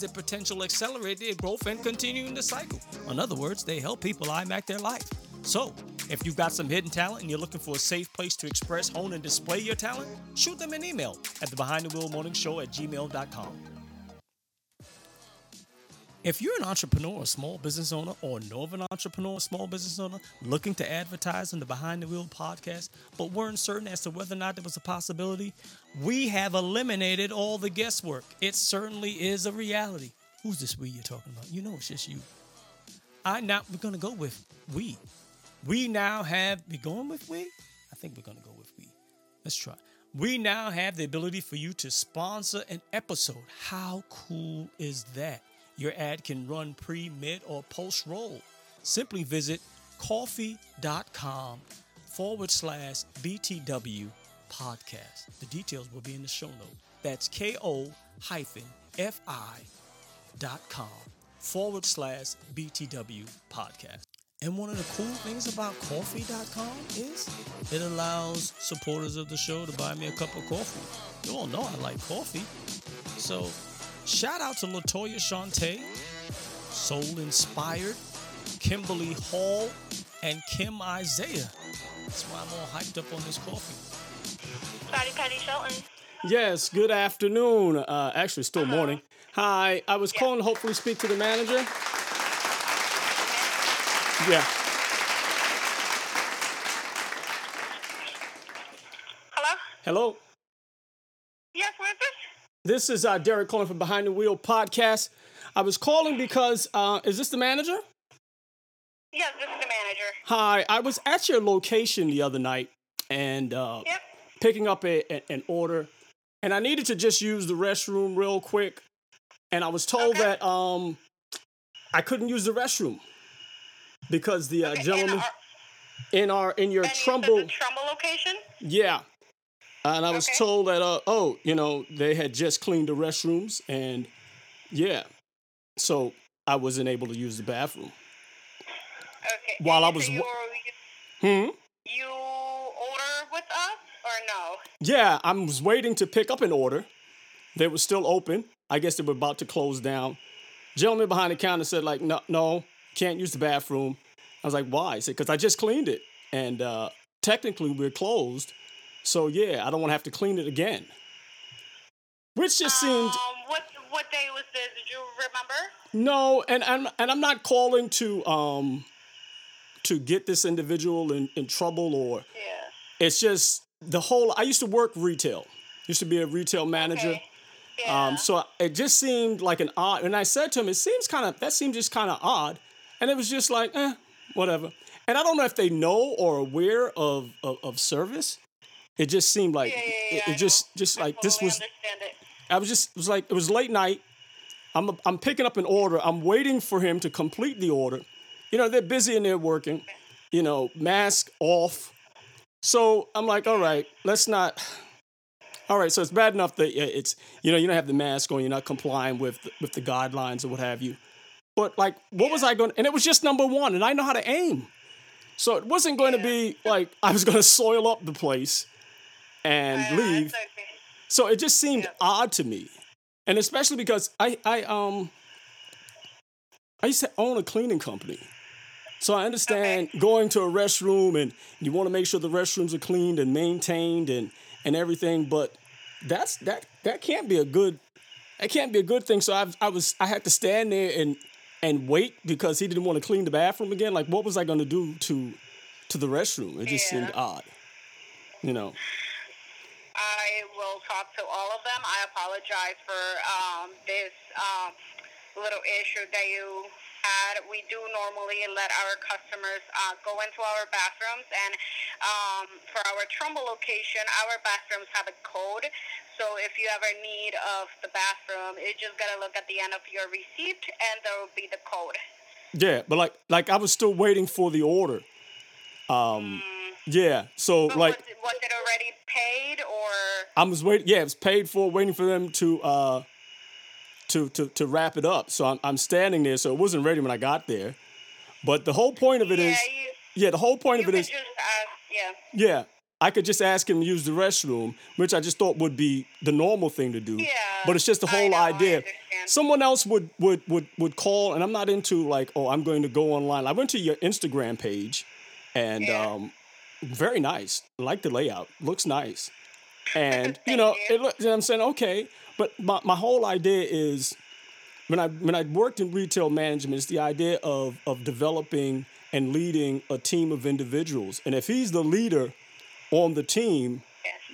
their potential, accelerate their growth, and continuing the cycle. In other words, they help people IMAC their life. So, if you've got some hidden talent and you're looking for a safe place to express, hone, and display your talent, shoot them an email at the Behind the Wheel Morning Show at gmail.com. If you're an entrepreneur, a small business owner, or know of an entrepreneur, a small business owner looking to advertise on the Behind the Wheel podcast, but weren't certain as to whether or not there was a possibility, we have eliminated all the guesswork. It certainly is a reality. Who's this we you're talking about? You know it's just you. I now we're gonna go with we. We now have we going with we? I think we're gonna go with we. Let's try. We now have the ability for you to sponsor an episode. How cool is that? Your ad can run pre, mid, or post roll. Simply visit Ko-fi.com forward slash BTW podcast. The details will be in the show note. That's ko hyphen fi dot com forward slash BTW podcast. And one of the cool things about Ko-fi.com is it allows supporters of the show to buy me a cup of coffee. You all know I like coffee. So Shout out to Latoya Shante, Soul Inspired, Kimberly Hall, and Kim Isaiah. That's why I'm all hyped up on this coffee. Patty Patty Shelton. Yes, good afternoon. Uh, actually, still uh-huh. morning. Hi, I was yeah. calling to hopefully speak to the manager. Yeah. Hello? Hello? Yes, who is this? This is uh, Derek calling from Behind the Wheel podcast. I was calling because uh, is this the manager? Yes, this is the manager. Hi, I was at your location the other night and uh, yep. picking up a, a, an order, and I needed to just use the restroom real quick, and I was told okay. that um I couldn't use the restroom because the uh, okay. gentleman in our, in our in your Trumbull Trumbull location. Yeah, and I was okay. told that, uh, oh, you know, they had just cleaned the restrooms, and yeah, so I wasn't able to use the bathroom. Okay. While I was. So you, hmm. You order with us or no? Yeah, I was waiting to pick up an order. They were still open. I guess they were about to close down. Gentleman behind the counter said, like, no, no, can't use the bathroom. I was like, why? He said, because I just cleaned it, and uh, technically we're closed. So yeah, I don't want to have to clean it again. Which just um, seemed. What what day was this? Did you remember? No, and I'm and I'm not calling to um to get this individual in, in trouble or. Yeah. It's just the whole. I used to work retail. Used to be a retail manager. Okay. Yeah. Um, so it just seemed like an odd, and I said to him, "It seems kind of that seems just kind of odd," and it was just like, eh, whatever. And I don't know if they know or aware of, of, of service, it just seemed like yeah, yeah, yeah, it, it just just I like this was. I was just it was like it was late night. I'm I'm picking up an order. I'm waiting for him to complete the order. You know they're busy and they're working. You know mask off. So I'm like, all right, let's not. All right, so it's bad enough that it's you know you don't have the mask on, you're not complying with with the guidelines or what have you. but like, what was I going? And it was just number one, and I know how to aim, so it wasn't going to be like I was going to soil up the place and I leave. okay. So it just seemed Yeah. odd to me, and especially because I I um I used to own a cleaning company, so I understand going to a restroom and you want to make sure the restrooms are cleaned and maintained and and everything, but that's that that can't be a good that can't be a good thing. So I I was I had to stand there and and wait because he didn't want to clean the bathroom again. Like what was I going to do to to the restroom? It just seemed odd, you know. I will talk to all of them. I apologize for um, this um, little issue that you had. We do normally let our customers uh, go into our bathrooms, and um, for our Trumbull location, our bathrooms have a code. So if you ever need of the bathroom, you just gotta look at the end of your receipt, and there will be the code. Yeah, but like like I was still waiting for the order. Um yeah, so But like was, it, was it already paid, or I was waiting yeah, it was paid for waiting for them to uh to to to wrap it up. So I'm I'm standing there so it wasn't ready when I got there. But the whole point of it yeah, is you, yeah, the whole point of it is just yeah. yeah, I could just ask him to use the restroom, which I just thought would be the normal thing to do. Yeah, But it's just the whole know, idea. Someone else would would would would call, and I'm not into like, oh, I'm going to go online. I went to your Instagram page, and Yeah. um, very nice. Like the layout, looks nice, and you know, you. it, look- and I'm saying okay, but my my whole idea is when I when I worked in retail management, it's the idea of of developing and leading a team of individuals. And if he's the leader on the team,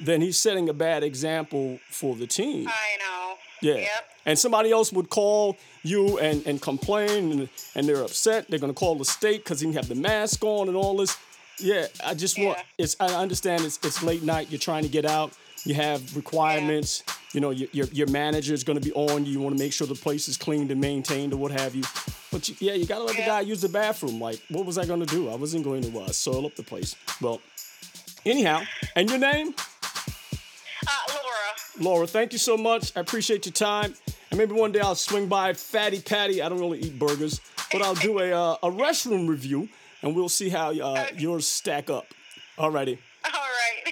then he's setting a bad example for the team. I know. Yeah. Yep. And somebody else would call you and, and complain and, and they're upset. They're gonna call the state because he didn't have the mask on and all this. Yeah, I just want Yeah. it's I understand it's it's late night, you're trying to get out, you have requirements, you know, your your, your manager is gonna be on you, you wanna make sure the place is cleaned and maintained or what have you. But you, yeah, you gotta let the guy use the bathroom. Like, what was I gonna do? I wasn't going to uh, soil up the place. Well, anyhow, and your name? Uh, Laura. Laura, thank you so much. I appreciate your time. And maybe one day I'll swing by Fatty Patty. I don't really eat burgers, but I'll do a uh, a restroom review, and we'll see how uh, yours stack up. Alrighty. All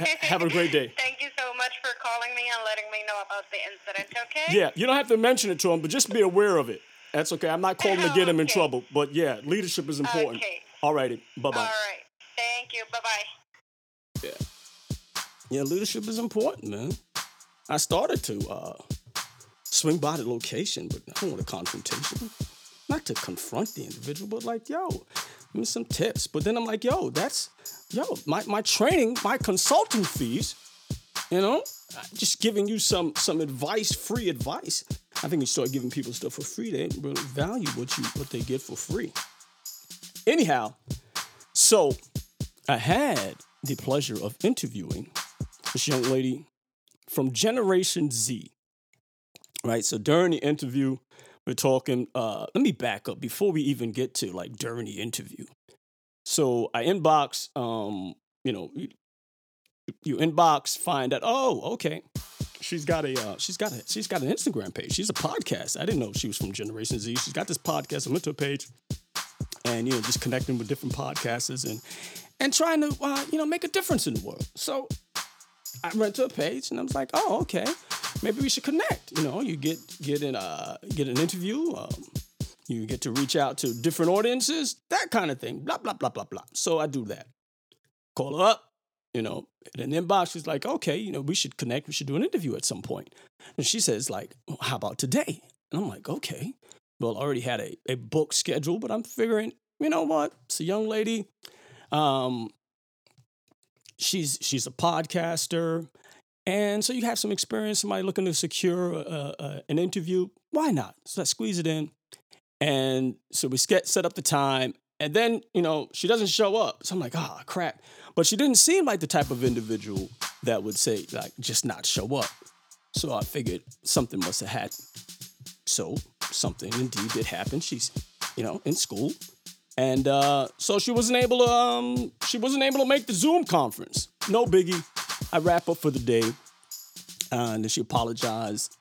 right. have a great day. Thank you so much for calling me and letting me know about the incident, okay? Yeah, you don't have to mention it to him, but just be aware of it. That's okay. I'm not calling to get him in trouble, but yeah, leadership is important. Okay. Alrighty. Bye All bye. right. Thank you. Bye bye. Yeah. Yeah, leadership is important, man. I started to uh, swing by the location, but I don't want a confrontation. Not to confront the individual, but like, yo, give me some tips. But then I'm like, yo, that's, yo, my, my training, my consulting fees, you know, just giving you some some advice, free advice. I think you start giving people stuff for free. They really value what you what they get for free. Anyhow, so I had the pleasure of interviewing this young lady from Generation Z. Right. So during the interview, we're talking. Uh, let me back up before we even get to like during the interview. So I inbox, um, you know, you, inbox, find out. Oh, okay. She's got a uh, she's got a she's got an Instagram page. She's a podcast. I didn't know she was from Generation Z. She's got this podcast. I went to a page, and you know, just connecting with different podcasters and and trying to uh, you know make a difference in the world. So I went to a page and I was like, oh, okay, maybe we should connect. You know, you get get an uh, get an interview. Um, you get to reach out to different audiences, that kind of thing. Blah blah blah blah blah. So I do that. Call her up. You know, in an inbox, she's like, okay, you know, we should connect. We should do an interview at some point. And she says, like, well, how about today? And I'm like, okay. Well, I already had a, a book schedule, but I'm figuring, you know what? It's a young lady. Um, she's she's a podcaster, and so you have some experience. Somebody looking to secure uh, uh, an interview. Why not? So I squeeze it in, and so we ske- set up the time. And then you know she doesn't show up. So I'm like, ah, crap. But she didn't seem like the type of individual that would say like just not show up. So I figured something must have happened. So something indeed did happen. She's, you know, in school. And uh, so she wasn't able to um, she wasn't able to make the Zoom conference. No biggie. I wrap up for the day. Uh, and then she apologized.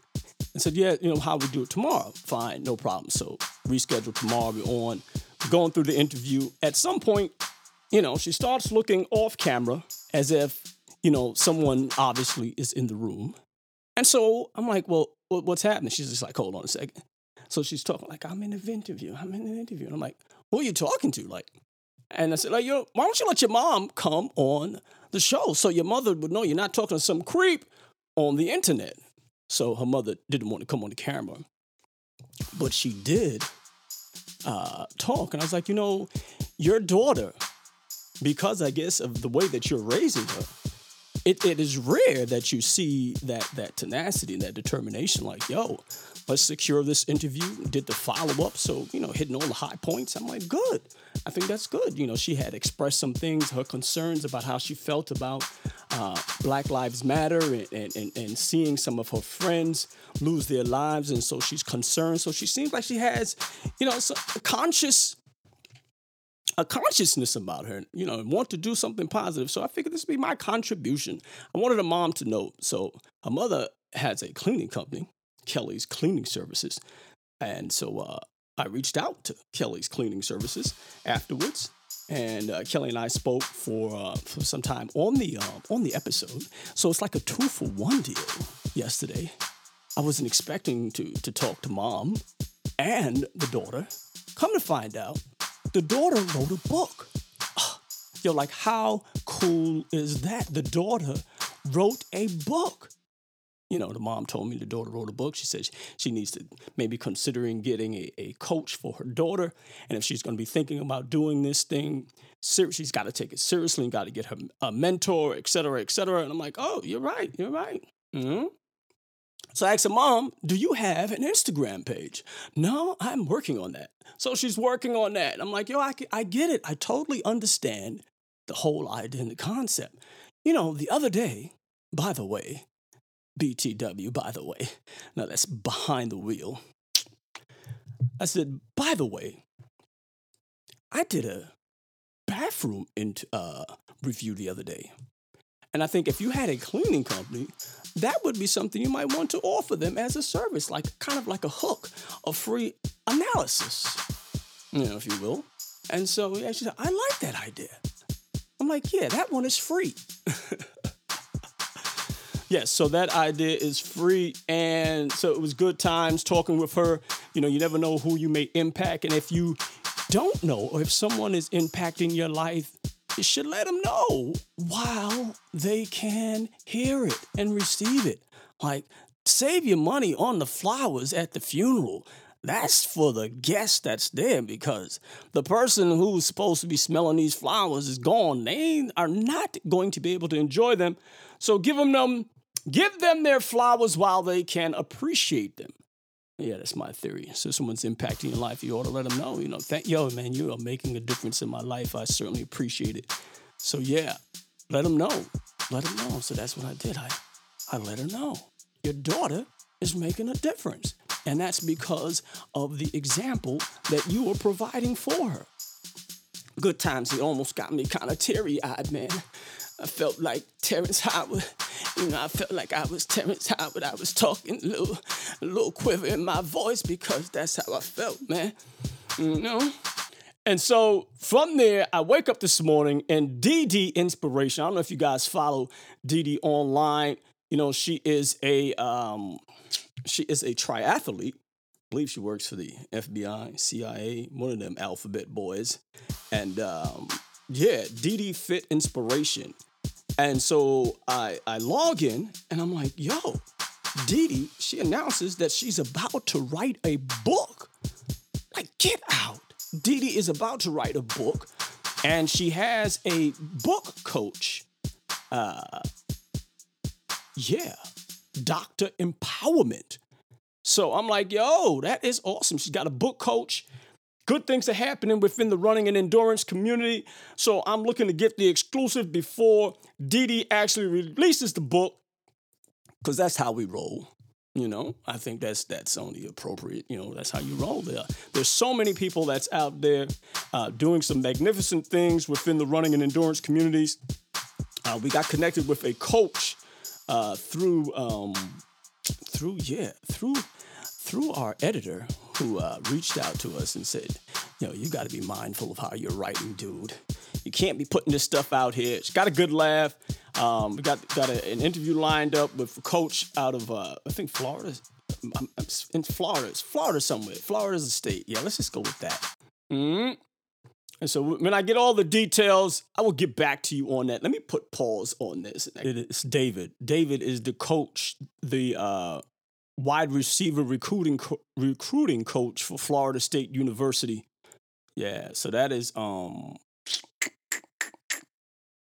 and said, yeah, you know, how we do it tomorrow? Fine, no problem. So reschedule tomorrow. We're on, going through the interview. At some point, you know, she starts looking off camera as if, you know, someone obviously is in the room. And so I'm like, well, what's happening? She's just like, hold on a second. So she's talking like, I'm in an interview. I'm in an interview. And I'm like, who are you talking to? Like, and I said, like, yo, why don't you let your mom come on the show so your mother would know you're not talking to some creep on the internet. So her mother didn't want to come on the camera. But she did uh, talk. And I was like, you know, your daughter, because I guess of the way that you're raising her, it, it is rare that you see that that tenacity and that determination like yo let's secure this interview. Did the follow-up so you know hitting all the high points. I'm like good. I think that's good. You know she had expressed some things her concerns about how she felt about uh, black lives matter and, and, and, and seeing some of her friends lose their lives and so she's concerned. So she seems like she has you know conscious a consciousness about her, you know, and want to do something positive. So I figured this would be my contribution. I wanted a mom to know. So her mother has a cleaning company, Kelly's Cleaning Services. And so uh, I reached out to Kelly's Cleaning Services afterwards. And uh, Kelly and I spoke for uh, for some time on the uh, on the episode. So it's like a two for one deal. Yesterday, I wasn't expecting to to talk to mom and the daughter. Come to find out, the daughter wrote a book. Yo, like, how cool is that? The daughter wrote a book. You know, the mom told me the daughter wrote a book. She says she needs to maybe considering getting a, a coach for her daughter. And if she's going to be thinking about doing this thing, she's got to take it seriously and got to get her a mentor, et cetera, et cetera. And I'm like, oh, you're right. You're right. Mm-hmm. So I asked her, Mom, do you have an Instagram page? No, I'm working on that. So she's working on that. I'm like, yo, I, I get it. I totally understand the whole idea and the concept. You know, the other day, by the way, BTW, by the way, now that's behind the wheel. I said, by the way, I did a bathroom into, uh, review the other day. And I think if you had a cleaning company, that would be something you might want to offer them as a service, like kind of like a hook, a free analysis, you know, if you will. And so yeah, she said, I like that idea. I'm like, yeah, that one is free. yes, so that idea is free. And so it was good times talking with her. You know, you never know who you may impact. And if you don't know, or if someone is impacting your life you should let them know while they can hear it and receive it. Like, save your money on the flowers at the funeral. That's for the guest that's there because the person who's supposed to be smelling these flowers is gone. They are not going to be able to enjoy them. So give them, them give them their flowers while they can appreciate them. Yeah, that's my theory. So someone's impacting your life, you ought to let them know. You know, thank yo, man, you are making a difference in my life. I certainly appreciate it. So yeah, let them know. Let them know. So that's what I did. I, I let her know. Your daughter is making a difference. And that's because of the example that you are providing for her. Good times, it almost got me kind of teary eyed, man. I felt like Terrence Howard. You know, I felt like I was Terrence Howard. I was talking a little, a little quiver in my voice because that's how I felt, man. You know? And so from there, I wake up this morning and DD Inspiration. I don't know if you guys follow DD online. You know, she is a um, she is a triathlete. I believe she works for the FBI, CIA, one of them alphabet boys. And um, yeah, DD Fit Inspiration. And so I, I log in and I'm like, yo, Dee she announces that she's about to write a book. Like, get out. Dee is about to write a book and she has a book coach. Uh, yeah, Dr. Empowerment. So I'm like, yo, that is awesome. She's got a book coach Good things are happening within the running and endurance community. So I'm looking to get the exclusive before Dee actually releases the book, because that's how we roll. You know, I think that's that's only appropriate. You know, that's how you roll. There, there's so many people that's out there uh, doing some magnificent things within the running and endurance communities. Uh, we got connected with a coach uh, through um, through yeah through through our editor who uh, reached out to us and said, you know, you got to be mindful of how you're writing, dude. You can't be putting this stuff out here. She got a good laugh. Um, we got got a, an interview lined up with a coach out of uh, I think Florida. I'm, I'm in Florida. It's Florida somewhere. Florida's a state. Yeah, let's just go with that. Mm-hmm. And so when I get all the details, I will get back to you on that. Let me put pause on this. It's David. David is the coach, the uh, wide receiver recruiting co- recruiting coach for Florida State University. Yeah, so that is um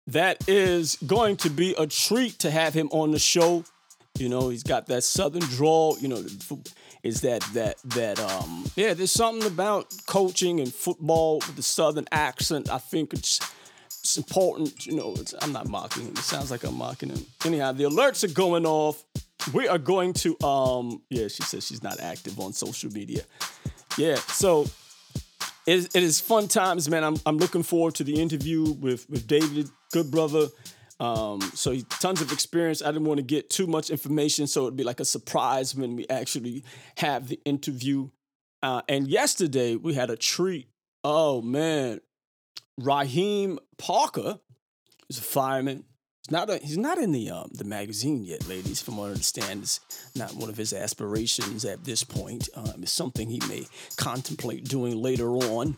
that is going to be a treat to have him on the show. You know, he's got that southern drawl, you know, is that that that um yeah, there's something about coaching and football with the southern accent. I think it's it's important, you know, it's, I'm not mocking him. It sounds like I'm mocking him. Anyhow, the alerts are going off we are going to um yeah she says she's not active on social media. Yeah so it is, it is fun times man. I'm, I'm looking forward to the interview with with david good brother. Um so he, tons of experience. I didn't want to get too much information so it'd be like a surprise when we actually have the interview. Uh, and yesterday we had a treat. Oh man. Raheem parker is a fireman not a, he's not in the um, the magazine yet, ladies. From what I understand, it's not one of his aspirations at this point. Um, it's something he may contemplate doing later on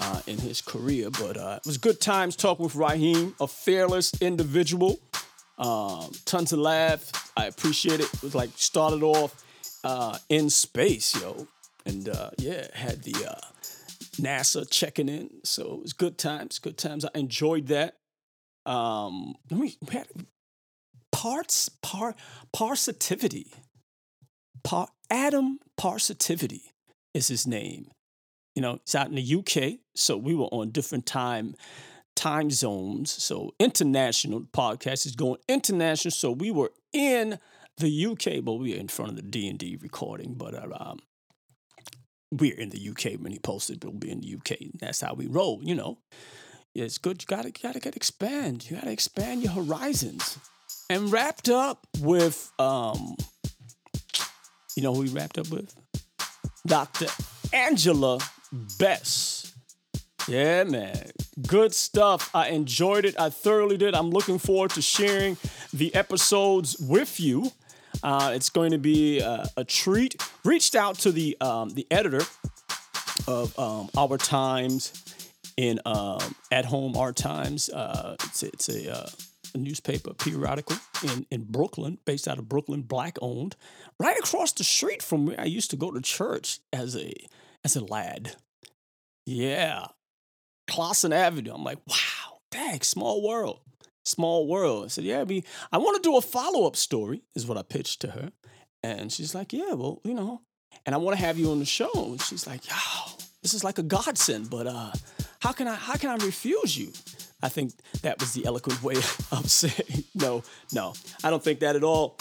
uh, in his career. But uh, it was good times talking with Raheem, a fearless individual. Um, tons of laughs. I appreciate it. It was like started off uh, in space, yo, and uh, yeah, had the uh, NASA checking in. So it was good times. Good times. I enjoyed that um let me parts par parsitivity. Par adam parsitivity is his name. You know it's out in the uk so we were on different time time zones. So international podcast is going international so we were in the uk but we were in front of the d&d recording but uh, um, we're in the uk when he posted but we'll be in the uk that's how we roll you know it's good. You gotta, gotta get expand. You gotta expand your horizons. And wrapped up with, um, you know who we wrapped up with? Dr. Angela Bess. Yeah, man. Good stuff. I enjoyed it. I thoroughly did. I'm looking forward to sharing the episodes with you. Uh, it's going to be a, a, treat. Reached out to the um, the editor of um, Our Times in um, At Home Our Times. Uh, it's, it's a, uh, a, newspaper periodical in, in Brooklyn, based out of Brooklyn, black owned, right across the street from where I used to go to church as a as a lad. Yeah, Classon Avenue. I'm like, wow, dang, small world, small world. I said, yeah, I I want to do a follow up story, is what I pitched to her, and she's like, yeah, well, you know, and I want to have you on the show. And she's like, yo, this is like a godsend, but uh, how can I how can I refuse you? I think that was the eloquent way of saying no, no. I don't think that at all.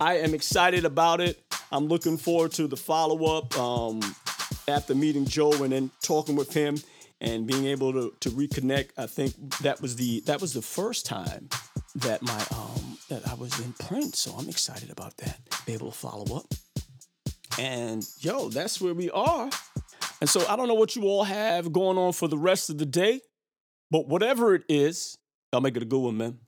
I am excited about it. I'm looking forward to the follow up um, after meeting Joe and then talking with him and being able to, to reconnect. I think that was the that was the first time that my um that I was in print. So I'm excited about that. Be able to follow up. And yo, that's where we are. And so I don't know what you all have going on for the rest of the day, but whatever it is, y'all make it a good one, man.